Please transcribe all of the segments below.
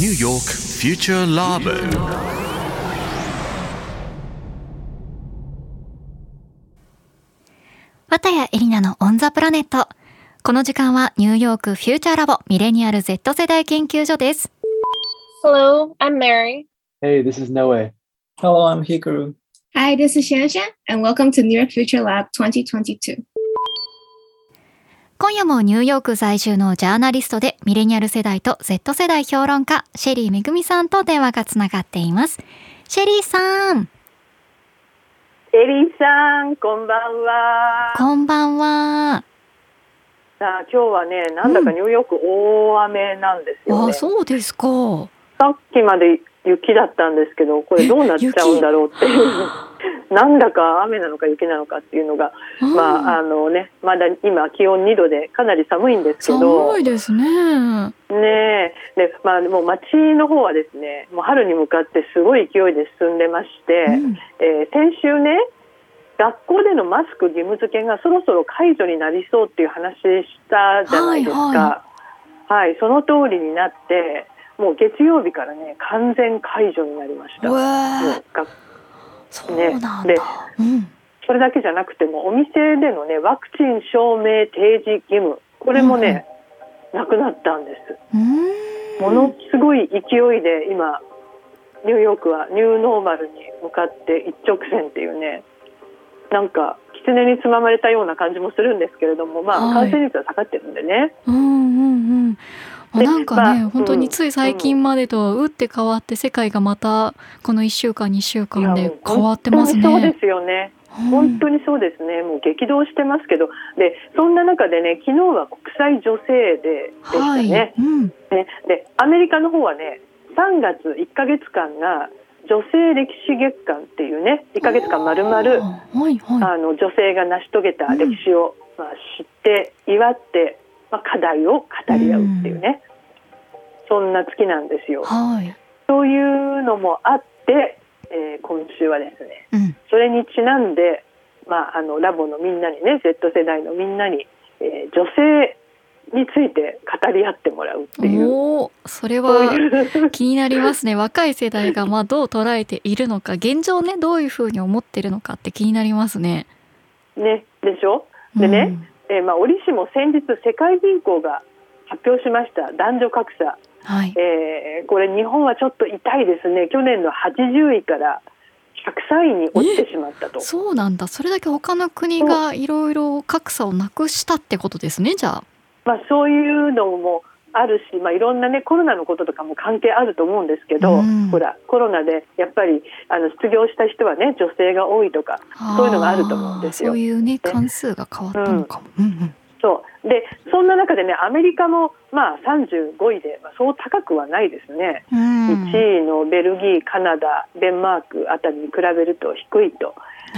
New York Future Labo 綿谷エリナのオンザプラネット。この時間はニューヨークフューチャーラボミレニアル Z 世代研究所です。Hello, I'm Mary. Hey, this is Noe. Hello, I'm Hikaru. Hi, this is Shanshan, and welcome to New York Future Lab 2022. 今夜もニューヨーク在住のジャーナリストでミレニアル世代と Z 世代評論家シェリーめぐみさんと電話がつながっています。シェリーさん、エリーさん、こんばんは。こんばんは。さあ、今日はね、なんだかニューヨーク大雨なんですよあ、ね。そうですか。さっきまで雪だったんですけど、これどうなっちゃうんだろうっていう。なんだか雨なのか雪なのかっていうのが、まあ、あのね、まだ今気温2度でかなり寒いんですけど。寒いですね。ねえ、で、まあ、もう街の方はですね、もう春に向かってすごい勢いで進んでまして、うんえー先週ね、学校でのマスク義務付けがそろそろ解除になりそうっていう話したじゃないですか。ははいい、その通りになって、もう月曜日からね、完全解除になりました。うもうわがそうなんだ。ねでうん。それだけじゃなくても、お店でのね、ワクチン証明提示義務、これもね、なくなったんです。ものすごい勢いで今ニューヨークはニューノーマルに向かって一直線っていうねなんか狐につままれたような感じもするんですけれどもまあはい感染率は下がってるんでね、うんうんうん。なんかね、まあ本当につい最近までとは打って変わって世界がまたこの1週間2週間で変わってますね。本当にそうで。すよね。本当にそうですね。もう激動してますけど。でそんな中でね昨日は国際女性デーでしたはい。ね,、うん。ねでアメリカの方はね3月1か月間が女性歴史月間っていうね1か月間まるまる女性が成し遂げた歴史を、まあ、知って祝って、まあ、課題を語り合うっていうね、そんな月なんですよい。。はい。そういうのもあって、えー今週はですねうん。それにちなんで、まあ、あのラボのみんなにね Z 世代のみんなに、えー女性について語り合ってもらうっていう。おお、それは気になりますね。若い世代がまあどう捉えているのか、現状ねどういうふうに思ってるのかって気になりますね。ね、でしょ？でね、えーまあ、折しも先日世界銀行が発表しました男女格差うん。はい。えーこれ日本はちょっと痛いですね去年の80位から103位に落ちてしまったとそうなんだ。それだけ他の国がいろいろ格差をなくしたってことですね。じゃあ。まあ、そういうのもあるし、まあ、いろんなねコロナのこととかも関係あると思うんですけど、うんほらコロナでやっぱりあの失業した人はね女性が多いとかそういうのがあると思うんですよそういうね関数が変わったのかも。うんうん。そうでそんな中でねアメリカもまあ35位で、まあ、そう高くはないですね。うん。1位のベルギー、カナダ、デンマークあたりに比べると低いと。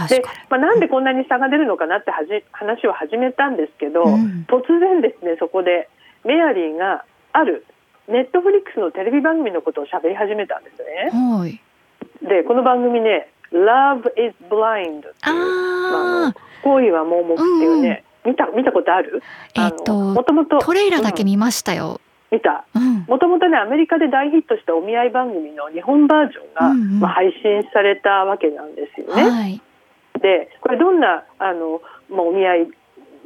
でまあ、なんでこんなに差が出るのかなってはじ話を始めたんですけど、うん突然ですねそこでメアリーがあるネットフリックスのテレビ番組のことを喋り始めたんですね。はい。でこの番組ね「Love is Blind」っていうあまあ恋は盲目っていうね、見た見たことある？えっともともとトレーラーだけ見ましたよ。見たうん。もともとねアメリカで大ヒットしたお見合い番組の日本バージョンが、うんうんまあ、配信されたわけなんですよね。はい。でこれどんなあの、まあ、お見合い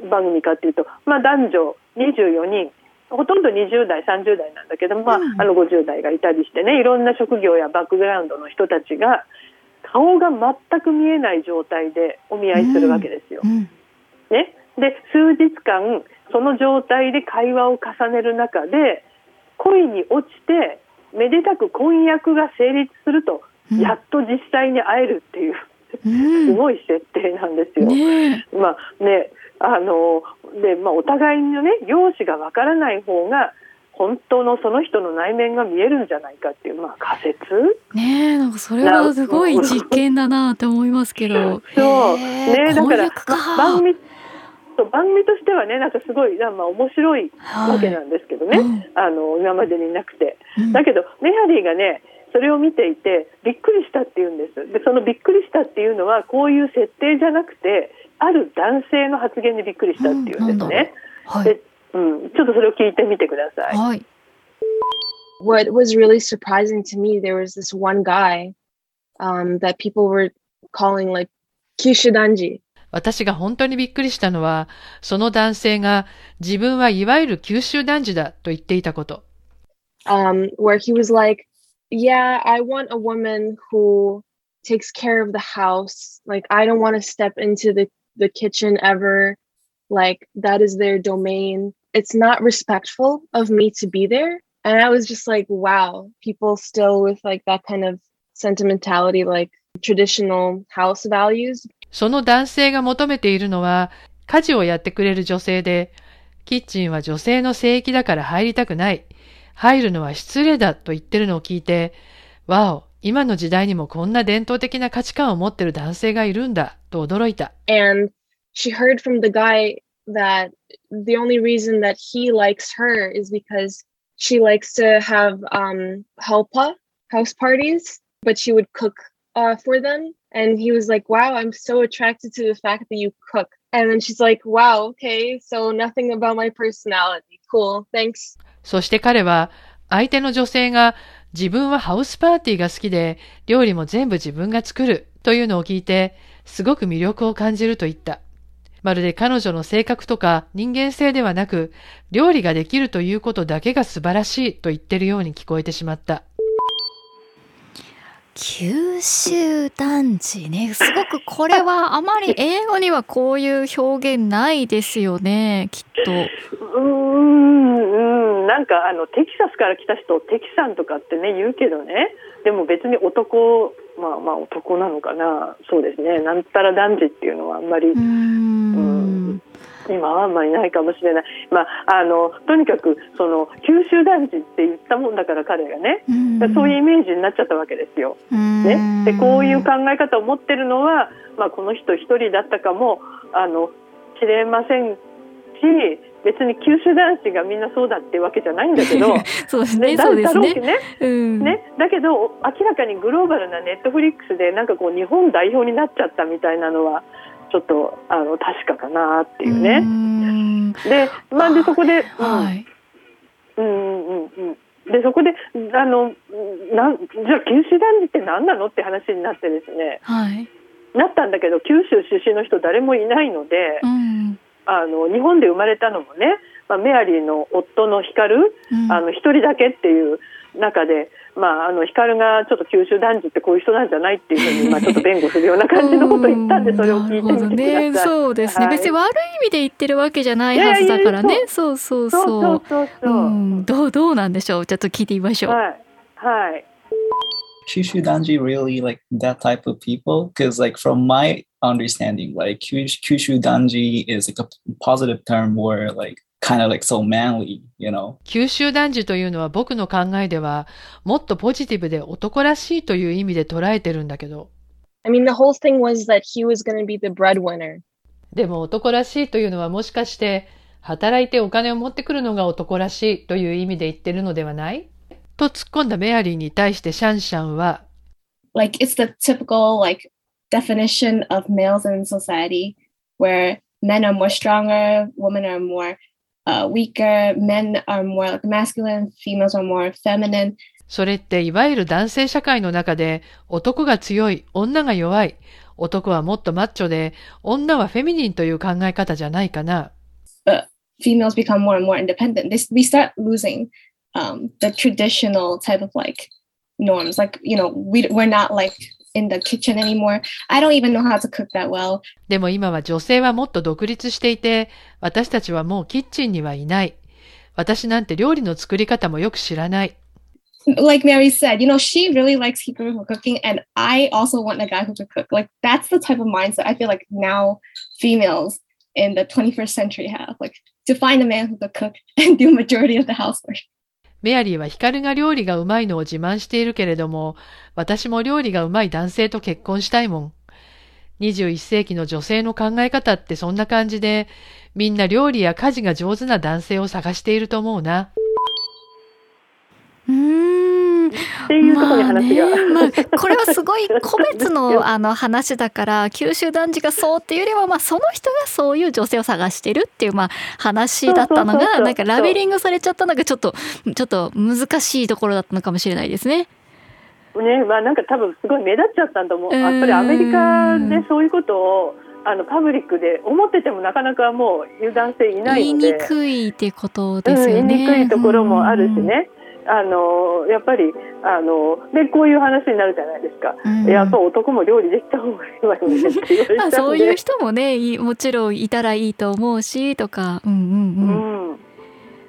番組かっていうと、まあ、男女24人ほとんど20代30代なんだけど、まあうんあの50代がいたりしてねいろんな職業やバックグラウンドの人たちが顔が全く見えない状態でお見合いするわけですよ。うん。ね、で数日間その状態で会話を重ねる中で恋に落ちてめでたく婚約が成立すると、うんやっと実際に会えるっていううん。すごい設定なんですよ。ねえ。まあねあので、まあ、お互いのね容姿がわからない方が本当のその人の内面が見えるんじゃないかっていう、まあ、仮説？ねえなんかそれはすごい実験だなって思いますけど。そうねだから、番組そう番組としてはねなんかすごい、まあ、面白いわけなんですけどね、うん。あの今までになくて。うん。だけどメアリーがねそれを見ていてびっくりしたって言うんです。でそのびっくりしたっていうのはこういう設定じゃなくてある男性の発言にびっくりしたっていうんですうん。はい。でうん、ちょっとそれを聞いてみてください。はい。what was really surprising to me, there was this one guy um, that people were calling like Kishidanji. 私が本当にびっくりしたのは、その男性が自分はいわゆる九州男児だと言っていたこと。 um, where he was like, Yeah, I want a woman who takes care of the house. Like, I don't want to step into the, the kitchen ever. Like, that is their domain. It's not respectful of me to be there. And I was just like, wow, people still with like that kind of sentimentality, like traditional house values. その男性が求めているのは、家事をやってくれる女性で、キッチンは女性の聖域だから入りたくない。入るのは失礼だと言ってるのを聞いて、わお、今の時代にもこんな伝統的な価値観を持ってる男性がいるんだと驚いた。and she heard from the guy that the only reason that he likes her is because she likes to have um helpa house parties but she would cook uh, for them and he was like wow i'm so attracted to the fact that you cook and then she's like wow okay so nothing about my personality cool thanks そして彼は、相手の女性が自分はハウスパーティーが好きで、料理も全部自分が作るというのを聞いて、すごく魅力を感じると言った。まるで彼女の性格とか人間性ではなく、料理ができるということだけが素晴らしいと言ってるように聞こえてしまった。九州男児ね。すごくこれはあまり英語にはこういう表現ないですよねきっと。うーんうんなんかあのテキサスから来た人テキさんとかってね言うけどね。でも別に男まあまあ男なのかな。そうですね。なんたら男児っていうのはあんまり、うーん今はあんまりないかもしれない、まあ、あのとにかくその九州男児って言ったもんだから彼がね。そういうイメージになっちゃったわけですよ。ね、でこういう考え方を持ってるのは、まあ、この人一人だったかもあのしれませんし別に九州男子がみんなそうだってわけじゃないんだけど、そうですね。ね、だそうですね。だろうし。ね。うん。ね。だけど明らかにグローバルなネットフリックスでなんかこう日本代表になっちゃったみたいなのはちょっとあの確かかなっていうね。んで,、まあ、でそこで、うんはい。うんうんうんでそこであのなんじゃあ九州男児って何なのって話になってですねはい。なったんだけど九州出身の人誰もいないので、うん。あの日本で生まれたのもね、まあ、メアリーの夫の光うんあの一人だけっていう中で、まあ、あの光がちょっと九州男児ってこういう人なんじゃないっていうふうに、まあ、ちょっと弁護するような感じのことを言ったんでそれを聞いてみてください。ね、そうですね、はい別に悪い意味で言ってるわけじゃないはずだからねいやいやそうそうそうどうどうなんでしょうちょっと聞いてみましょう、はいはい。Kyushu Danji really like that type of people because like from my understanding like Kyushu Danji is like a positive term where like kind of like so manly you know 九州男児というのは僕の考えでは、もっとポジティブで男らしいという意味で捉えてるんだけど、I mean, the whole thing was that he was going to be the breadwinner. でも男らしいというのはもしかして、働いてお金を持ってくるのが男らしいという意味で言ってるのではないと突っ込んだメアリーに対してシャンシャンは、like it's the typical like definition of males in society where men are more stronger women are more uh, weaker men are more like masculine females are more feminine それっていわゆる男性社会の中で男が強い、女が弱い、男はもっとマッチョで、女はフェミニンという考え方じゃないかな。females become more and more independent this, we start losing um, the traditional type of like norms like you know we, we're not like in the kitchen anymore i don't even know how to cook that well でも今は女性はもっと独立していて、私たちはもうキッチンにはいない。私なんて料理の作り方もよく知らない。like Mary said, you know, she really likes who are cooking, and I also want a guy who can cook. Like that's the type of mindset I feel like now females in the 21st century have. Like to find a man who could cook and do majority of the housework. メアリーはヒカルが料理がうまいのを自慢しているけれども、私も料理がうまい男性と結婚したいもん。21世紀の女性の考え方ってそんな感じで、みんな料理や家事が上手な男性を探していると思うな。うーんっていうところに話が、まあねまあ、これはすごい個別の あの話だから九州男児がそうっていうよりは、まあ、その人がそういう女性を探してるっていう、まあ、話だったのがなんかラベリングされちゃったのがちょっとちょっと難しいところだったのかもしれないですね。ねまあ、なんか多分すごい目立っちゃったんだと思う。うん。やっぱりアメリカでそういうことをあのパブリックで思っててもなかなかもう言う男性いな言いいので。にくいってことですよね。うん、言いにくいところもあるしね、あのやっぱりあのでこういう話になるじゃないですか、うん。やっぱ男も料理できた方がいいわよね。って言われまあ、た そういう人もねいもちろんいたらいいと思うしとか。うんうんうん。うん、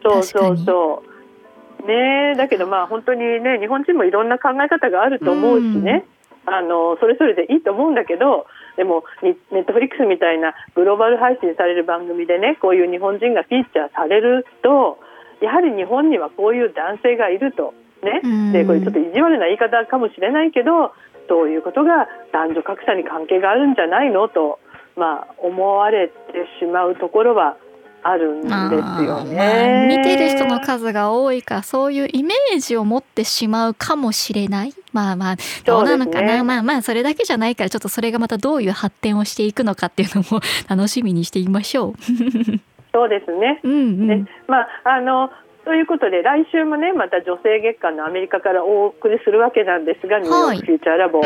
そうそうそう。ねだけどまあ本当にね日本人もいろんな考え方があると思うしね、あのそれぞれでいいと思うんだけどでもにネットフリックスみたいなグローバル配信される番組でねこういう日本人がフィーチャーされるとやはり日本にはこういう男性がいるとね、うん。でこれちょっと意地悪な言い方かもしれないけどそういうことが男女格差に関係があるんじゃないのと、まあ、思われてしまうところはあるんですよあーまあね。見てる人の数が多いからそういうイメージを持ってしまうかもしれない。まあまあどうなのかな、ね。まあまあそれだけじゃないからちょっとそれがまたどういう発展をしていくのかっていうのも楽しみにしていきましょそうですね。う。うんうん、ね。まああのということで来週もねまた女性月間のアメリカからお送りするわけなんですが、ニューヨークフューチャーラボ、ん。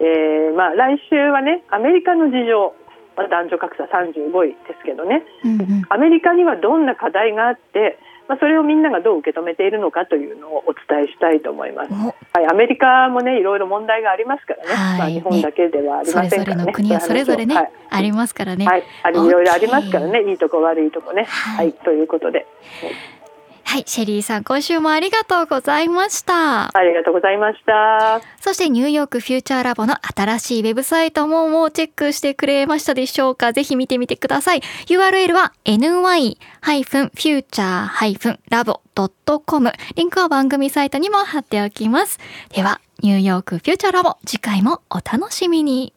えーまあ、来週はねアメリカの事情、まあ、男女格差35位ですけどね。うんうん。アメリカにはどんな課題があって、まあ、それをみんながどう受け止めているのかというのをお伝えしたいと思います。おはい、アメリカもねいろいろ問題がありますからね、はい。まあ、日本だけではありませんからね。の国はそれぞれね、はい。ありますからね。はい、いろいろありますからね、いいとこ悪いとこね。ははいい、ということで、はい、シェリーさん、今週もありがとうございました。ありがとうございました。そしてニューヨークフューチャーラボの新しいウェブサイトももうチェックしてくれましたでしょうかぜひ見てみてください。URL は ny-future-labo.com リンクは番組サイトにも貼っておきます。では、ニューヨークフューチャーラボ次回もお楽しみに。